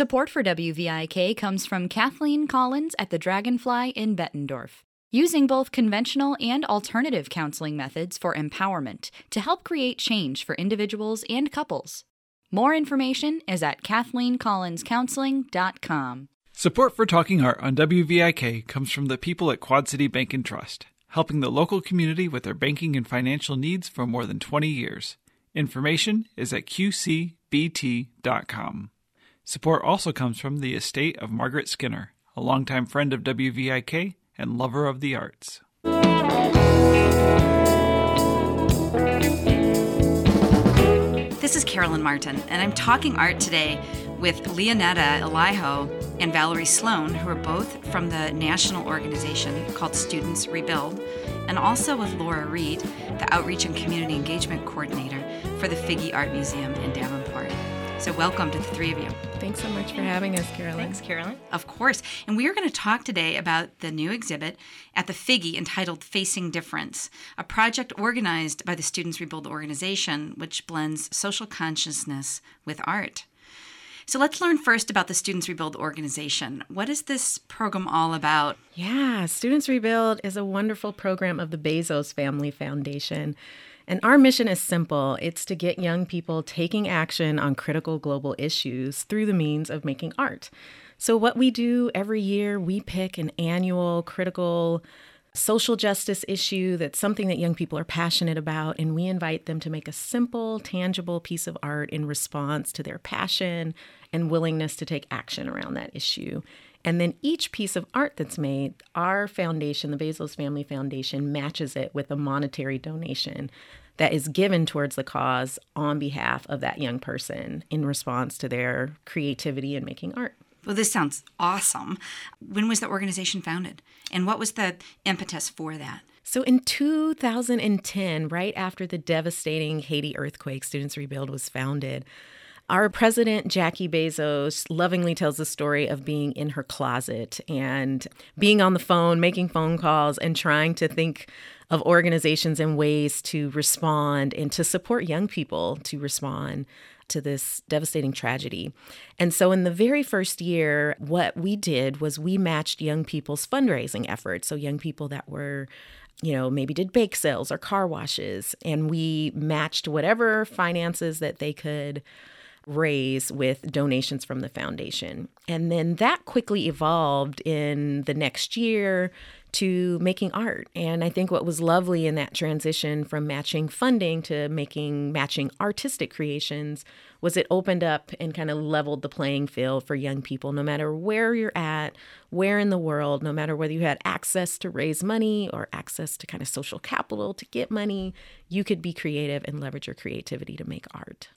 Support for WVIK comes from Kathleen Collins at the Dragonfly in Bettendorf, using both conventional and alternative counseling methods for empowerment to help create change for individuals and couples. More information is at KathleenCollinsCounseling.com. Support for Talking Art on WVIK comes from the people at Quad City Bank and Trust, helping the local community with their banking and financial needs for more than 20 years. Information is at qcbt.com. Support also comes from the estate of Margaret Skinner, a longtime friend of WVIK and lover of the arts. This is Carolyn Martin, and I'm talking art today with Leonetta Eliho and Valerie Sloan, who are both from the national organization called Students Rebuild, and also with Laura Reed, the Outreach and Community Engagement Coordinator for the Figge Art Museum in Davenport. So, welcome to the three of you. Thanks so much for having us, Carolyn. Thanks, Carolyn. Of course. And we are going to talk today about the new exhibit at the Figge entitled Facing Difference, a project organized by the Students Rebuild organization, which blends social consciousness with art. So let's learn first about the Students Rebuild organization. What is this program all about? Yeah, Students Rebuild is a wonderful program of the Bezos Family Foundation. And our mission is simple it's to get young people taking action on critical global issues through the means of making art. So, what we do every year, we pick an annual critical social justice issue that's something that young people are passionate about, and we invite them to make a simple, tangible piece of art in response to their passion and willingness to take action around that issue. And then each piece of art that's made, our foundation, the Bezos Family Foundation, matches it with a monetary donation that is given towards the cause on behalf of that young person in response to their creativity and making art. Well, this sounds awesome. When was the organization founded? And what was the impetus for that? So in 2010, right after the devastating Haiti earthquake, Students Rebuild was founded. Our president, Jackie Bezos, lovingly tells the story of being in her closet and being on the phone, making phone calls, and trying to think of organizations and ways to respond and to support young people to respond to this devastating tragedy. And so, in the very first year, what we did was we matched young people's fundraising efforts. So, young people that were you know, maybe did bake sales or car washes, and we matched whatever finances that they could raise with donations from the foundation. And then that quickly evolved in the next year to making art. And I think what was lovely in that transition from matching funding to making matching artistic creations was it opened up and kind of leveled the playing field for young people, no matter where you're at, where in the world, no matter whether you had access to raise money or access to kind of social capital to get money, you could be creative and leverage your creativity to make art.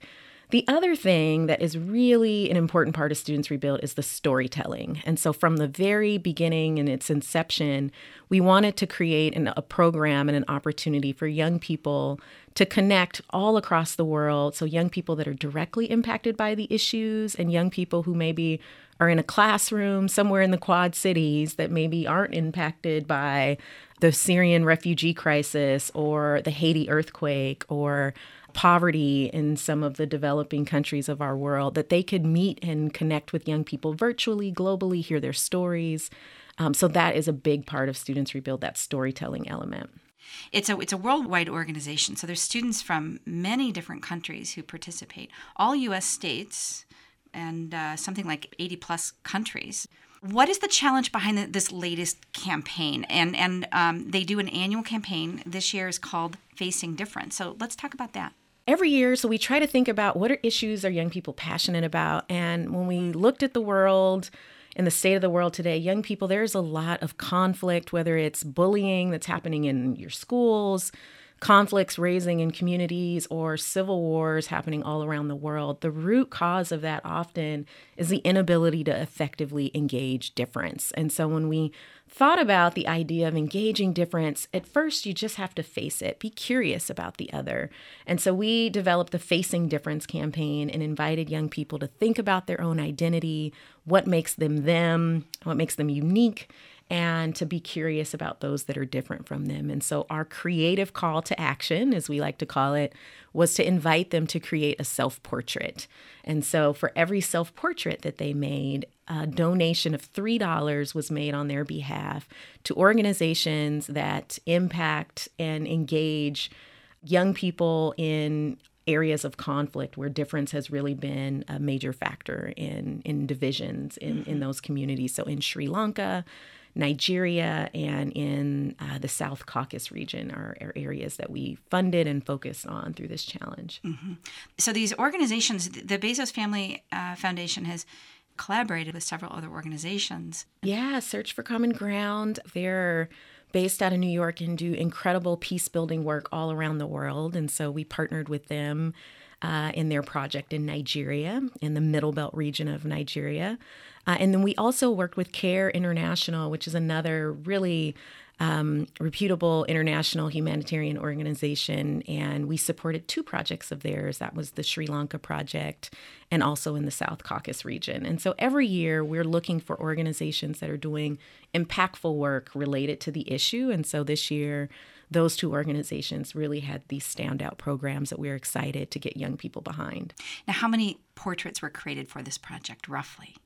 The other thing that is really an important part of Students Rebuild is the storytelling. And so, from the very beginning in its inception, we wanted to create an, a program and an opportunity for young people to connect all across the world. So, young people that are directly impacted by the issues, and young people who maybe are in a classroom somewhere in the Quad Cities that maybe aren't impacted by the Syrian refugee crisis or the Haiti earthquake or poverty in some of the developing countries of our world, that they could meet and connect with young people virtually, globally, hear their stories. Um, so that is a big part of Students Rebuild, that storytelling element. It's a it's a worldwide organization. So there's students from many different countries who participate. All U.S. states and uh, something like 80 plus countries. What is the challenge behind the, this latest campaign? And and um, they do an annual campaign. This year is called Facing Difference. So let's talk about that every year so we try to think about what are issues are young people passionate about and when we looked at the world in the state of the world today young people there's a lot of conflict whether it's bullying that's happening in your schools conflicts raising in communities or civil wars happening all around the world, the root cause of that often is the inability to effectively engage difference. And so when we thought about the idea of engaging difference, at first you just have to face it, be curious about the other. And so we developed the Facing Difference campaign and invited young people to think about their own identity, what makes them them, what makes them unique, and to be curious about those that are different from them. And so, our creative call to action, as we like to call it, was to invite them to create a self portrait. And so, for every self portrait that they made, a donation of $3 was made on their behalf to organizations that impact and engage young people in areas of conflict where difference has really been a major factor in in divisions in mm-hmm. in those communities so in Sri Lanka Nigeria and in uh, the South Caucasus region are, are, areas that we funded and focused on through this challenge. Mm-hmm. So, these organizations, the Bezos Family uh, Foundation has collaborated with several other organizations. Yeah, Search for Common Ground. They're based out of New York and do incredible peace building work all around the world. And so we partnered with them uh, in their project in Nigeria, in the Middle Belt region of Nigeria. Uh, and then we also worked with CARE International, which is another really um, reputable international humanitarian organization, and we supported two projects of theirs. That was the Sri Lanka project and also in the South Caucasus region. And so every year we're looking for organizations that are doing impactful work related to the issue. And so this year, those two organizations really had these standout programs that we are excited to get young people behind. Now, how many portraits were created for this project, roughly?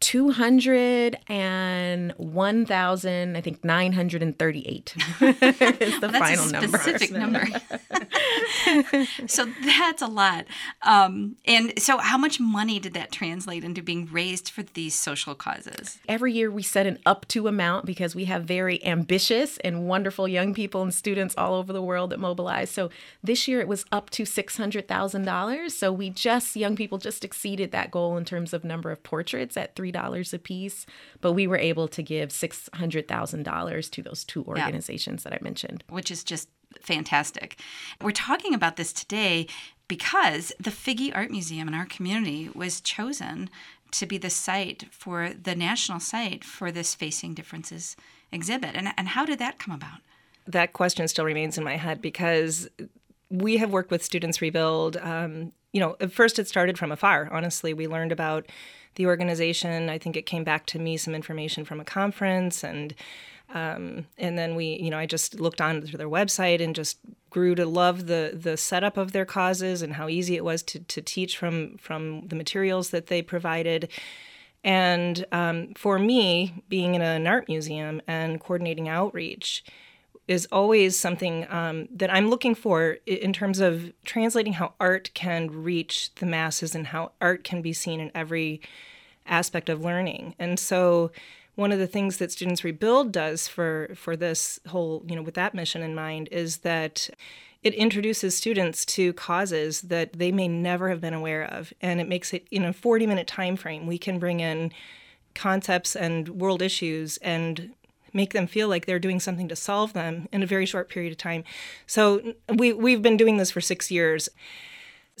200 and 1,000, I think 938 is the well, final number. Specific number. so that's a lot. Um, and so, how much money did that translate into being raised for these social causes? Every year we set an up to amount because we have very ambitious and wonderful young people and students all over the world that mobilize. So this year it was up to $600,000. So we just, young people just exceeded that goal in terms of number of portraits at three $3 a piece, but we were able to give $600,000 to those two organizations yeah. that I mentioned. Which is just fantastic. We're talking about this today because the Figge Art Museum in our community was chosen to be the site for the national site for this Facing Differences exhibit. And, and how did that come about? That question still remains in my head because we have worked with Students Rebuild. Um, you know, at first it started from afar. Honestly, we learned about the organization. I think it came back to me some information from a conference and um, and then we, you know, I just looked on to their website and just grew to love the the setup of their causes and how easy it was to to teach from from the materials that they provided. And um, for me, being in an art museum and coordinating outreach, is always something um, that I'm looking for in terms of translating how art can reach the masses and how art can be seen in every aspect of learning. And so one of the things that Students Rebuild does for for this whole, you know, with that mission in mind is that it introduces students to causes that they may never have been aware of and it makes it in a 40 minute time frame we can bring in concepts and world issues and make them feel like they're doing something to solve them in a very short period of time. So we we've been doing this for 6 years.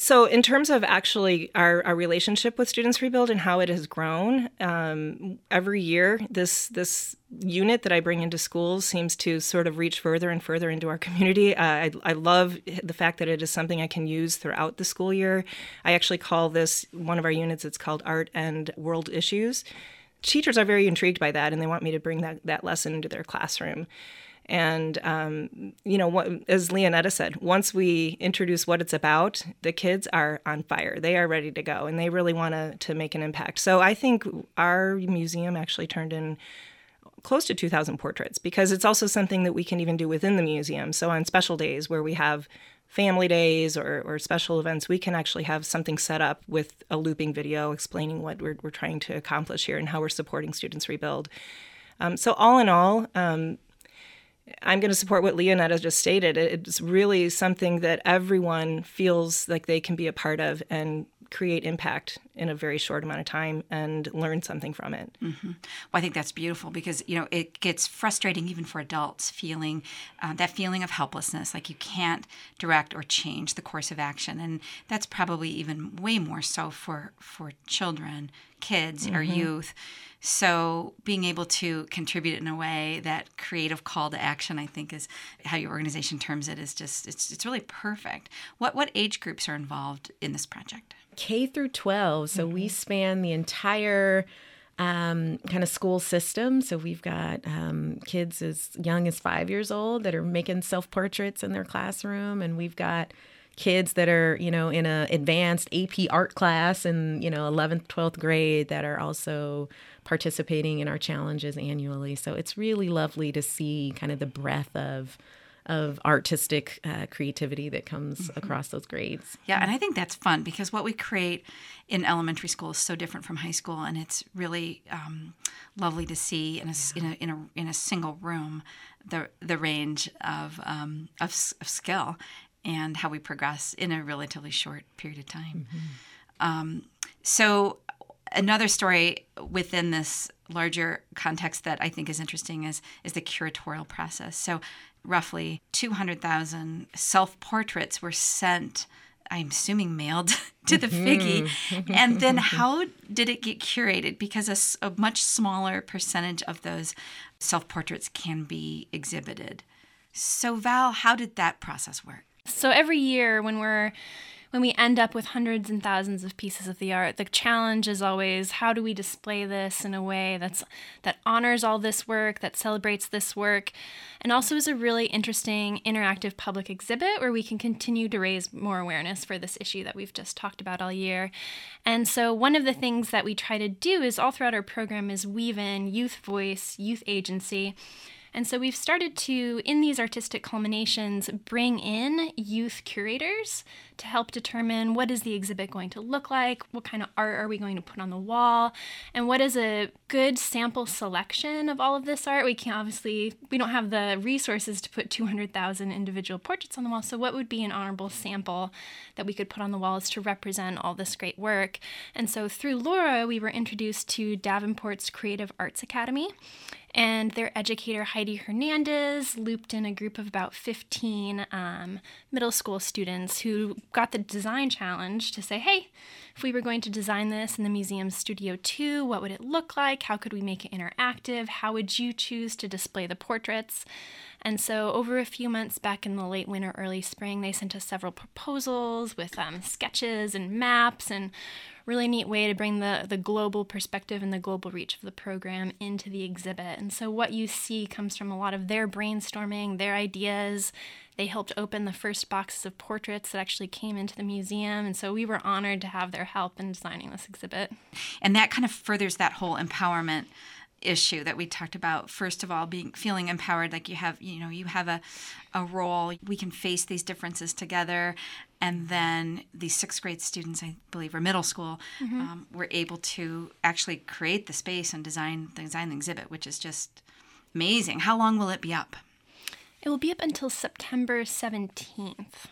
So, in terms of actually our, our relationship with Students Rebuild and how it has grown, um, every year this this unit that I bring into schools seems to sort of reach further and further into our community. Uh, I, I love the fact that it is something I can use throughout the school year. I actually call this one of our units. It's called Art and World Issues teachers are very intrigued by that and they want me to bring that, that lesson into their classroom. And, um, you know, what, as Leonetta said, once we introduce what it's about, the kids are on fire. They are ready to go and they really want to, to make an impact. So I think our museum actually turned in close to 2,000 portraits because it's also something that we can even do within the museum. So on special days where we have family days or, or special events, we can actually have something set up with a looping video explaining what we're, we're trying to accomplish here and how we're supporting Students Rebuild. Um, so, all in all, um, I'm going to support what Leonetta just stated. It's really something that everyone feels like they can be a part of and create impact in a very short amount of time and learn something from it. Mm-hmm. Well, I think that's beautiful because you know it gets frustrating even for adults feeling uh, that feeling of helplessness, like you can't direct or change the course of action, and that's probably even way more so for for children, kids, mm-hmm. or youth. So being able to contribute in a way that creative call to action, I think, is how your organization terms it, is just it's it's really perfect. What what age groups are involved in this project? K through 12. So mm-hmm. we span the entire um, kind of school system. So we've got um, kids as young as five years old that are making self portraits in their classroom, and we've got kids that are you know in a advanced AP art class in you know 11th 12th grade that are also participating in our challenges annually so it's really lovely to see kind of the breadth of of artistic uh, creativity that comes mm-hmm. across those grades. Yeah, and I think that's fun because what we create in elementary school is so different from high school, and it's really um, lovely to see in a, in a, in a in a single room the the range of um, of, of skill and how we progress in a relatively short period of time. Mm-hmm. Um, so another story within this larger context that I think is interesting is is the curatorial process. So roughly 200,000 self-portraits were sent I'm assuming mailed to the Figge. Mm-hmm. and then how did it get curated? Because a, a much smaller percentage of those self portraits can be exhibited. So, Val, how did that process work? So, every year when we're when we end up with hundreds and thousands of pieces of the art, the challenge is always how do we display this in a way that's that honors all this work, that celebrates this work, and also is a really interesting interactive public exhibit where we can continue to raise more awareness for this issue that we've just talked about all year. And so one of the things that we try to do is all throughout our program is weave in youth voice, youth agency. And so we've started to, in these artistic culminations, bring in youth curators to help determine what is the exhibit going to look like, what kind of art are we going to put on the wall, and what is a good sample selection of all of this art. We can't obviously, we don't have the resources to put 200,000 individual portraits on the wall, so what would be an honorable sample that we could put on the walls to represent all this great work? And so through Laura, we were introduced to Davenport's Creative Arts Academy and their educator Heidi Hernandez looped in a group of about 15 um, middle school students who got the design challenge to say, hey, if we were going to design this in the museum studio too, what would it look like? How could we make it interactive? How would you choose to display the portraits? And so, over a few months back in the late winter, early spring, they sent us several proposals with um, sketches and maps and really neat way to bring the, the global perspective and the global reach of the program into the exhibit. And so, what you see comes from a lot of their brainstorming, their ideas. They helped open the first boxes of portraits that actually came into the museum. And so, we were honored to have their help in designing this exhibit. And that kind of furthers that whole empowerment issue that we talked about first of all being feeling empowered like you have you know you have a, a role we can face these differences together and then the sixth grade students i believe or middle school mm-hmm. um, were able to actually create the space and design design the exhibit which is just amazing how long will it be up it will be up until september 17th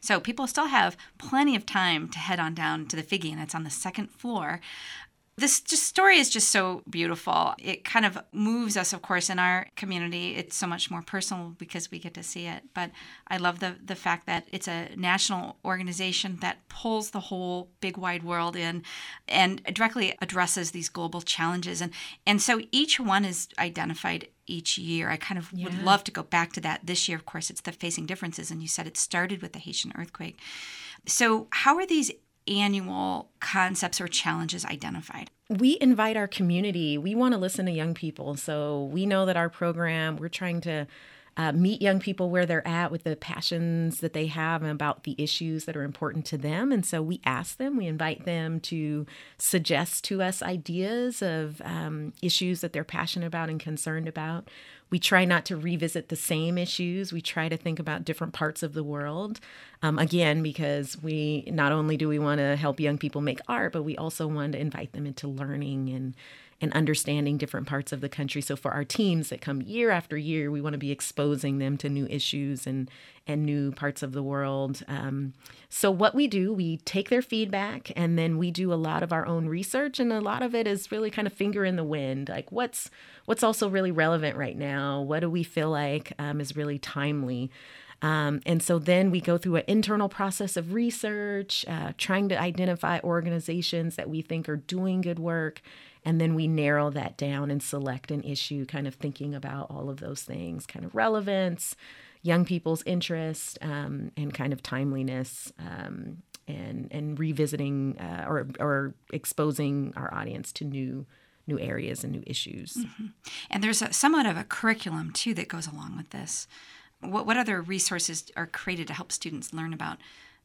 so people still have plenty of time to head on down to the Figge, and it's on the second floor. This just story is just so beautiful. It kind of moves us, of course, in our community. It's so much more personal because we get to see it. But I love the the fact that it's a national organization that pulls the whole big wide world in and directly addresses these global challenges. And and so each one is identified each year. I kind of yeah. would love to go back to that. This year, of course, it's the facing differences, and you said it started with the Haitian earthquake. So, how are these annual concepts or challenges identified? We invite our community. We want to listen to young people. So we know that our program, we're trying to uh, meet young people where they're at with the passions that they have and about the issues that are important to them. And so we ask them, we invite them to suggest to us ideas of um, issues that they're passionate about and concerned about. We try not to revisit the same issues. We try to think about different parts of the world. Um, again, because we not only do we want to help young people make art, but we also want to invite them into learning and and understanding different parts of the country. So for our teams that come year after year, we want to be exposing them to new issues and and new parts of the world. Um, so what we do, we take their feedback and then we do a lot of our own research, and a lot of it is really kind of finger in the wind, like what's what's also really relevant right now. What do we feel like um, is really timely? Um, and so then we go through an internal process of research, uh, trying to identify organizations that we think are doing good work and then we narrow that down and select an issue, kind of thinking about all of those things kind of relevance, young people's interest, um, and kind of timeliness. Um, and, and revisiting uh, or, or exposing our audience to new new areas and new issues. Mm-hmm. And there's a, somewhat of a curriculum too that goes along with this. What, what other resources are created to help students learn about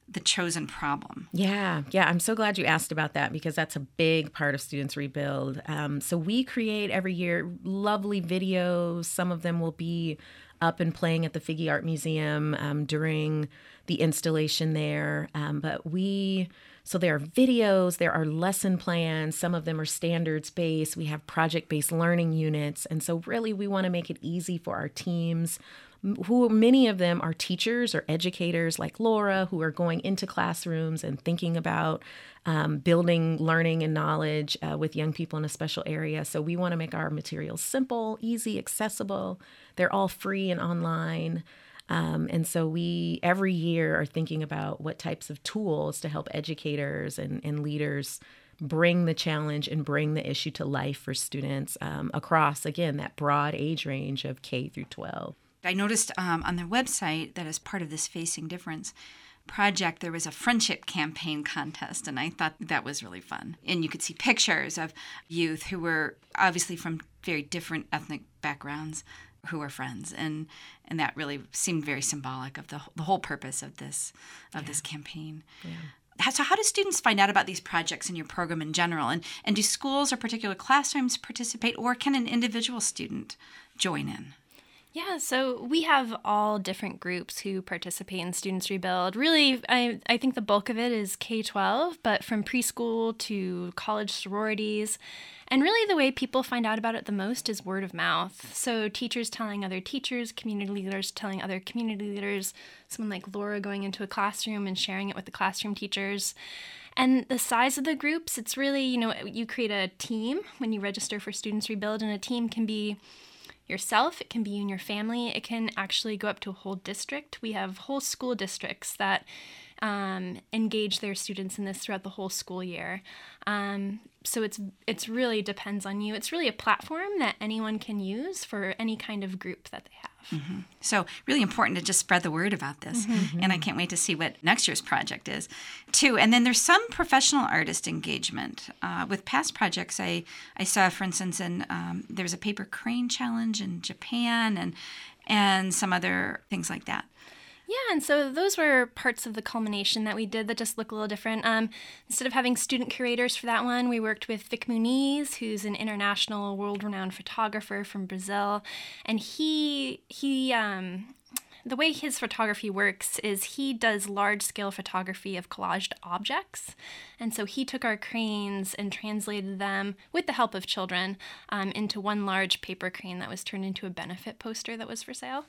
the chosen problem. Yeah, yeah. I'm so glad you asked about that because that's a big part of Students Rebuild. Um, so we create every year lovely videos. Some of them will be up and playing at the Figge Art Museum um, during the installation there. Um, but we, so there are videos, there are lesson plans. Some of them are standards based. We have project based learning units. And so, really, we want to make it easy for our teams who many of them are teachers or educators like Laura, who are going into classrooms and thinking about um, building learning and knowledge uh, with young people in a special area. So we want to make our materials simple, easy, accessible. They're all free and online. Um, and so we every year are thinking about what types of tools to help educators and, and leaders bring the challenge and bring the issue to life for students um, across, again, that broad age range of K through 12. I noticed um, on their website that as part of this Facing Difference project, there was a friendship campaign contest, and I thought that was really fun. And you could see pictures of youth who were obviously from very different ethnic backgrounds who were friends and and that really seemed very symbolic of the, the whole purpose of this of yeah. this campaign yeah. so how do students find out about these projects in your program in general and and do schools or particular classrooms participate or can an individual student join in yeah, so we have all different groups who participate in Students Rebuild. Really, I, I think the bulk of it is K 12, but from preschool to college sororities. And really, the way people find out about it the most is word of mouth. So, teachers telling other teachers, community leaders telling other community leaders, someone like Laura going into a classroom and sharing it with the classroom teachers. And the size of the groups, it's really, you know, you create a team when you register for Students Rebuild, and a team can be yourself, it can be in your family, it can actually go up to a whole district. We have whole school districts that um, engage their students in this throughout the whole school year. Um, so it's it's really depends on you. It's really a platform that anyone can use for any kind of group that they have. Mm-hmm. So really important to just spread the word about this, mm-hmm. and I can't wait to see what next year's project is, too. And then there's some professional artist engagement uh, with past projects. I I saw, for instance, in um, there was a paper crane challenge in Japan, and and some other things like that. Yeah, and so those were parts of the culmination that we did that just look a little different. Um, instead of having student curators for that one, we worked with Vik Muniz, who's an international, world-renowned photographer from Brazil, and he he um, the way his photography works is he does large scale photography of collaged objects. And so he took our cranes and translated them, with the help of children, um, into one large paper crane that was turned into a benefit poster that was for sale.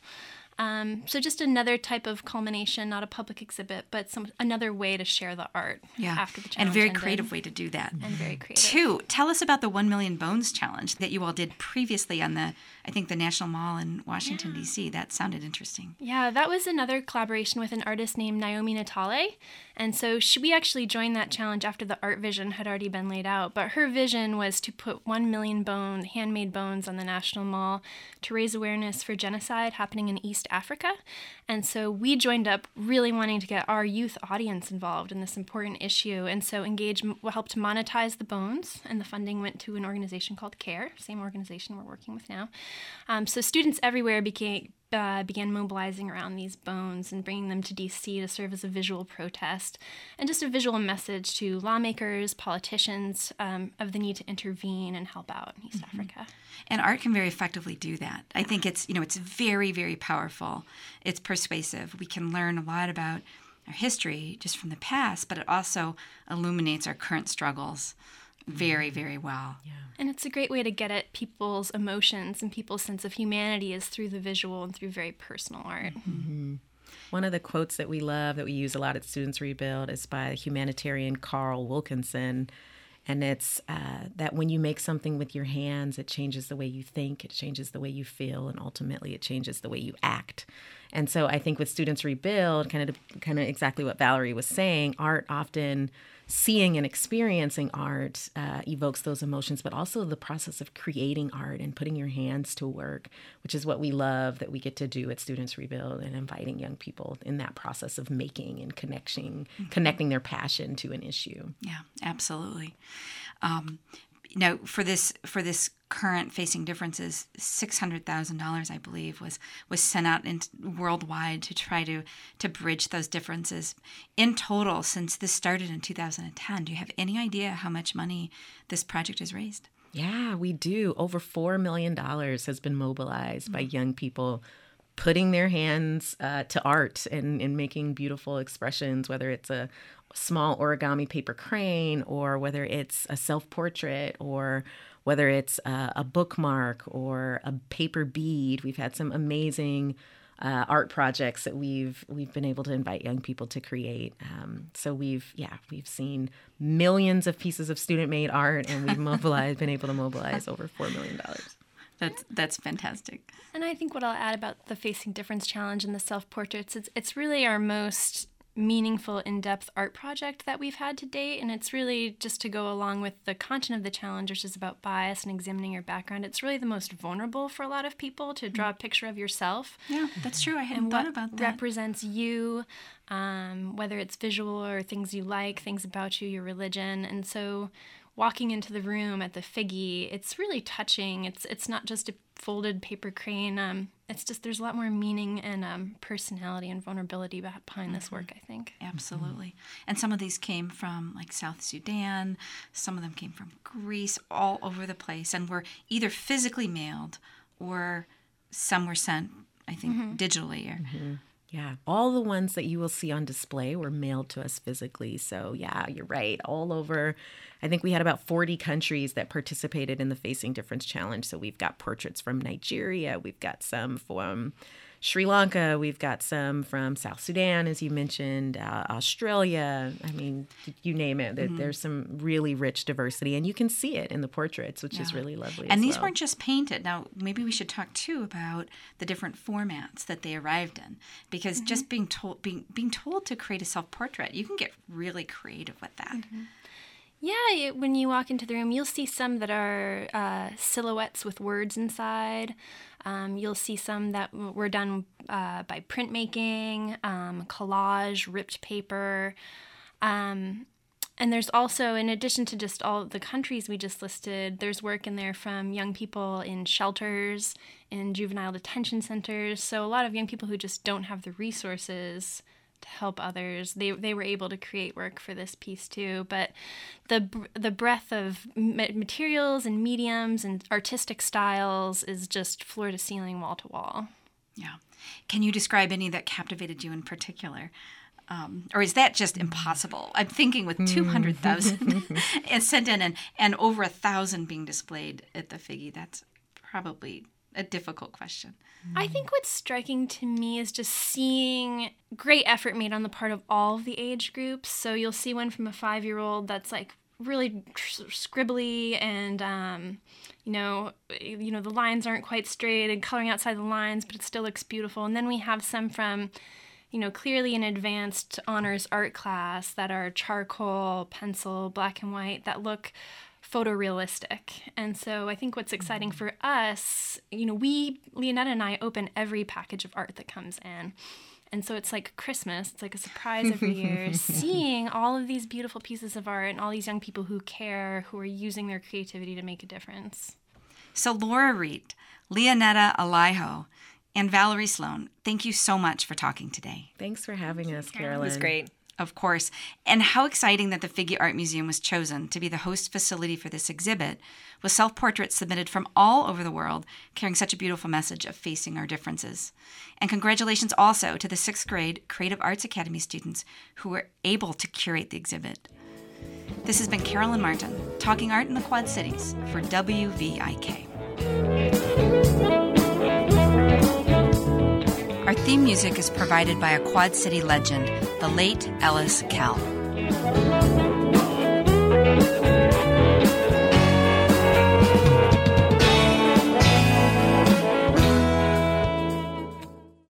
Um, so just another type of culmination, not a public exhibit, but some another way to share the art. Yeah, after the challenge and a very ended. creative way to do that. And very creative. Two, tell us about the One Million Bones challenge that you all did previously on the, I think the National Mall in Washington yeah. D.C. That sounded interesting. Yeah, that was another collaboration with an artist named Naomi Natale, and so she, we actually joined that challenge after the art vision had already been laid out. But her vision was to put one million bone handmade bones on the National Mall to raise awareness for genocide happening in East Africa. And so we joined up really wanting to get our youth audience involved in this important issue. And so Engage helped monetize the bones, and the funding went to an organization called CARE, same organization we're working with now. Um, so students everywhere became uh, began mobilizing around these bones and bringing them to DC to serve as a visual protest and just a visual message to lawmakers, politicians um, of the need to intervene and help out in East mm-hmm. Africa. And art can very effectively do that. I think it's you know it's very very powerful. It's persuasive. We can learn a lot about our history just from the past, but it also illuminates our current struggles very, very well. Yeah. And it's a great way to get at people's emotions and people's sense of humanity is through the visual and through very personal art. Mm-hmm. One of the quotes that we love that we use a lot at Students Rebuild is by humanitarian Carl Wilkinson. And it's uh, that when you make something with your hands, it changes the way you think, it changes the way you feel, and ultimately it changes the way you act. And so I think with Students Rebuild, kind of kind of exactly what Valerie was saying, art often seeing and experiencing art uh, evokes those emotions, but also the process of creating art and putting your hands to work, which is what we love that we get to do at Students Rebuild and inviting young people in that process of making and connecting, mm-hmm. connecting their passion to an issue. Yeah, absolutely. Um, now for this for this current facing differences, six hundred thousand dollars, I believe, was was sent out in, worldwide to try to to bridge those differences. In total, since this started in 2010, do you have any idea how much money this project has raised? Yeah, we do. Over $4 million has been mobilized mm-hmm. by young people putting their hands uh, to art and, and making beautiful expressions, whether it's a small origami paper crane or whether it's a self portrait or whether it's a, a, bookmark or a paper bead. We've had some amazing uh, art projects that we've we've been able to invite young people to create. Um, so we've yeah we've seen millions of pieces of student made art, and we've mobilized been able to mobilize over four million dollars. That's that's fantastic. And I think what I'll add about the Facing Difference Challenge and the self portraits, it's it's really our most meaningful, in depth art project that we've had to date. And it's really just to go along with the content of the challenge, which is about bias and examining your background. It's really the most vulnerable for a lot of people to draw a picture of yourself. Yeah, that's true. I hadn't thought about that. represents you, um, whether it's visual or things you like, things about you, your religion. And so walking into the room at the Figge, it's really touching. It's it's not just a folded paper crane. Um, it's just there's a lot more meaning and um, personality and vulnerability behind mm-hmm. this work. I think absolutely. Mm-hmm. And some of these came from like South Sudan. Some of them came from Greece, all over the place, and were either physically mailed or some were sent. I think mm-hmm. digitally or. Mm-hmm. Yeah, all the ones that you will see on display were mailed to us physically. So, yeah, you're right. All over I think we had about 40 countries that participated in the Facing Difference Challenge. So we've got portraits from Nigeria, we've got some from Sri Lanka, we've got some from South Sudan, as you mentioned, uh, Australia. I mean, you name it. Mm-hmm. There's some really rich diversity, and you can see it in the portraits, which yeah. is really lovely. And these well. weren't just painted. Now, maybe we should talk too about the different formats that they arrived in, because mm-hmm. just being told being being told to create a self portrait, you can get really creative with that. Mm-hmm. Yeah, when you walk into the room, you'll see some that are uh, silhouettes with words inside. Um, you'll see some that were done uh, by printmaking, um, collage, ripped paper. Um, and there's also, in addition to just all the countries we just listed, there's work in there from young people in shelters, in juvenile detention centers. So a lot of young people who just don't have the resources help others. They they were able to create work for this piece too, but the the breadth of materials and mediums and artistic styles is just floor to ceiling, wall to wall. Yeah. Can you describe any that captivated you in particular? Um, or is that just impossible? I'm thinking with 200,000 sent in and, and over a thousand being displayed at the Figge, that's probably a difficult question. I think what's striking to me is just seeing great effort made on the part of all of the age groups. So you'll see one from a five year old that's like really scribbly and um, you know you know the lines aren't quite straight and coloring outside the lines but it still looks beautiful and then we have some from you know clearly an advanced honors art class that are charcoal pencil black and white that look photorealistic. And so I think what's exciting mm-hmm. for us, you know, we, Leonetta and I, open every package of art that comes in. And so it's like Christmas, it's like a surprise every year, seeing all of these beautiful pieces of art and all these young people who care, who are using their creativity to make a difference. So, Laura Reed, Leonetta Alaiho, and Valerie Sloan, thank you so much for talking today. Thanks for having us, Carolyn. It was great of course, and how exciting that the Figge Art Museum was chosen to be the host facility for this exhibit, with self portraits submitted from all over the world, carrying such a beautiful message of facing our differences. And congratulations also to the sixth grade Creative Arts Academy students who were able to curate the exhibit. This has been Carolyn Martin, talking art in the Quad Cities for WVIK. Our theme music is provided by a Quad City legend, the late Ellis Kell.